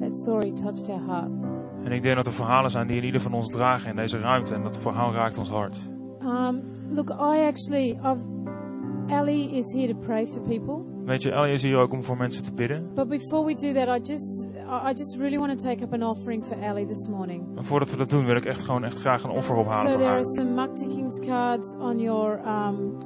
that story touched our heart. En ik denk dat er verhalen zijn die in ieder van ons dragen in deze ruimte. En dat verhaal raakt ons hart. Um, look, I actually, I've Ellie is here to pray for people. Weet je, Ellie is hier ook om voor mensen te bidden. But before we do that, I just, I just really want to take up an offering for Ellie this morning. En voordat we dat doen, wil ik echt gewoon echt graag een offer ophalen So voor there haar. are some Mukta cards on your um,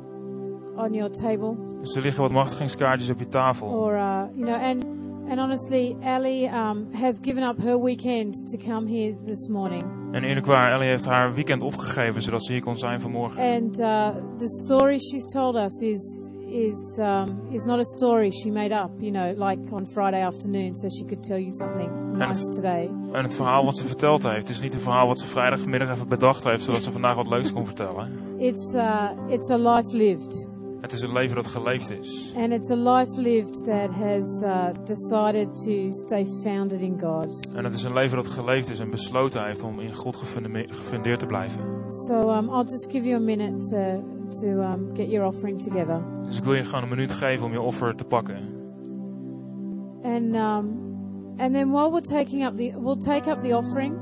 on your table, Dus er liggen wat machtigingskaartjes op je tafel. or uh, you know, and and honestly, Ellie um, has given up her weekend to come here this morning. En eerlijk waar, Ellie heeft haar weekend opgegeven zodat ze hier kon zijn vanmorgen. And uh, the story she's told us is is um, is not a story she made up. You know, like on Friday afternoon, so she could tell you something nice today. En het verhaal wat ze verteld heeft, is niet een verhaal wat ze vrijdagmiddag even bedacht heeft zodat ze vandaag wat leuks kon vertellen. It's uh, it's a life lived. Het is een leven dat geleefd is. And it's a life lived that has uh, decided to stay founded in God. En het is een leven dat geleefd is en besloten heeft om in God gefunde- gefundeerd te blijven. So um, I'll just give you a minute to to um, get your offering together. Dus ik wil je gewoon een minuut geven om je offer te pakken. And um, and then while we're taking up the we'll take up the offering.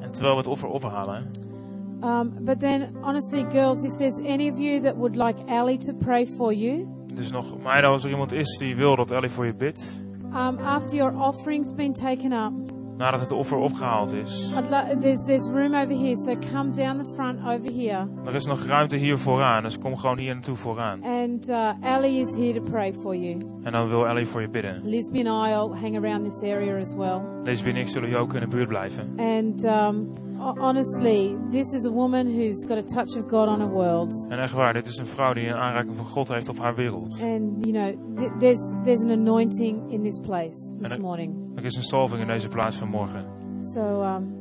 En terwijl we het offer ophalen, Um, but then honestly, girls, if there's any of you that would like Ali to pray for you, dus nog meiden, als er iemand is die wil dat Ellie voor je bidt, um, after your offering's been taken up, nadat het offer opgehaald is, there's there's room over here. So come down the front over here. er is nog ruimte hier vooraan, dus kom gewoon hier naartoe vooraan. And uh, Ali is here to pray for you. En dan wil Ellie voor je bidden. Lisby and I'll hang around this area as well. Lesbie en ik zullen hier ook in de buurt blijven. And um, honestly, this is a woman who's got a touch of God on her world. En echt waar, dit is een vrouw die een aanraking van God heeft op haar wereld. And you know, th- there's there's an anointing in this place this And I- morning. Er is een salving in deze plaats vanmorgen. So um,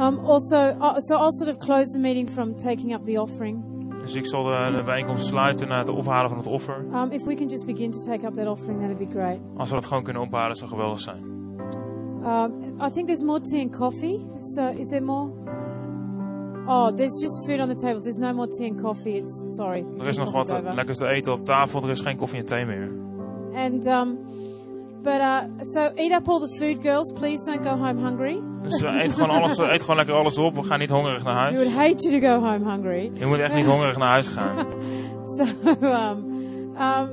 um, also, uh, so I'll sort of close the meeting from taking up the offering. Dus ik zal de, de bijeenkomst sluiten na het ophalen van het offer. Um, if we can just begin to take up that offering, that'd be great. Als we dat gewoon kunnen ophalen, zou geweldig zijn. Um, I think there's more tea and coffee. So is there more? Oh, there's just food on the tables. There's no more tea and coffee. It's sorry. Er is nog wat over. lekkers te eten op tafel, er is geen koffie en thee meer. And um, but uh, so eat up all the food, girls. Please don't go home hungry. Dus eh, eet, gewoon alles, eet gewoon lekker alles op, we gaan niet hongerig naar We would huis. hate you to go home hungry. Je moet echt niet hongerig naar huis gaan. So um, um,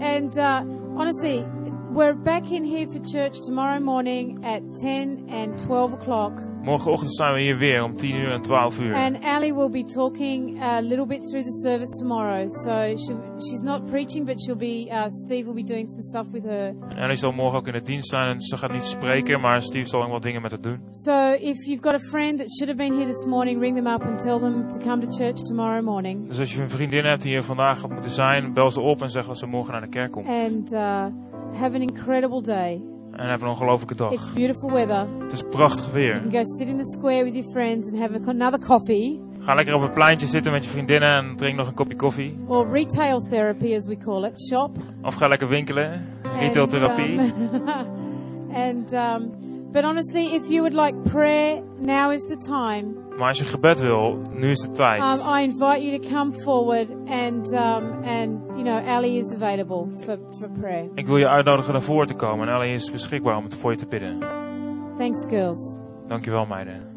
and uh, honestly, we're back in here for church tomorrow morning at 10 and 12 o'clock. Morgenochtend zijn we hier weer om 10 uur en 12 uur. And Ali will be talking a little bit through the service tomorrow. So she, she's not preaching, but she'll be. Uh, Steve will be doing some stuff with her. En Ellie zal morgen ook in de dienst zijn en ze gaat niet spreken, maar Steve zal ook wat dingen met haar doen. So if you've got a friend that should have been here this morning, ring them up and tell them to come to church tomorrow morning. Dus als je een vriendin hebt die hier vandaag had moeten zijn, bel ze op en zeg dat ze morgen naar de kerk komt. And uh, have an incredible day. En heb een ongelofelijke dag. It's beautiful weather. Het is prachtig You weer. can go sit in the square with your friends and have another coffee, Ga lekker op het pleintje zitten met je vriendinnen en drink nog een kopje koffie. or retail therapy as we call it, shop. Of ga lekker winkelen. And, Retailtherapie. um, and um, but honestly, if you would like prayer, now is the time. Maar als je gebed wil, nu is de tijd. Um, I invite you to come forward, and um, and you know, Ali is available for, for prayer. Ik wil je uitnodigen naar voren te komen en Ellie is beschikbaar om het voor je te bidden. Thanks, girls. Dankjewel meiden.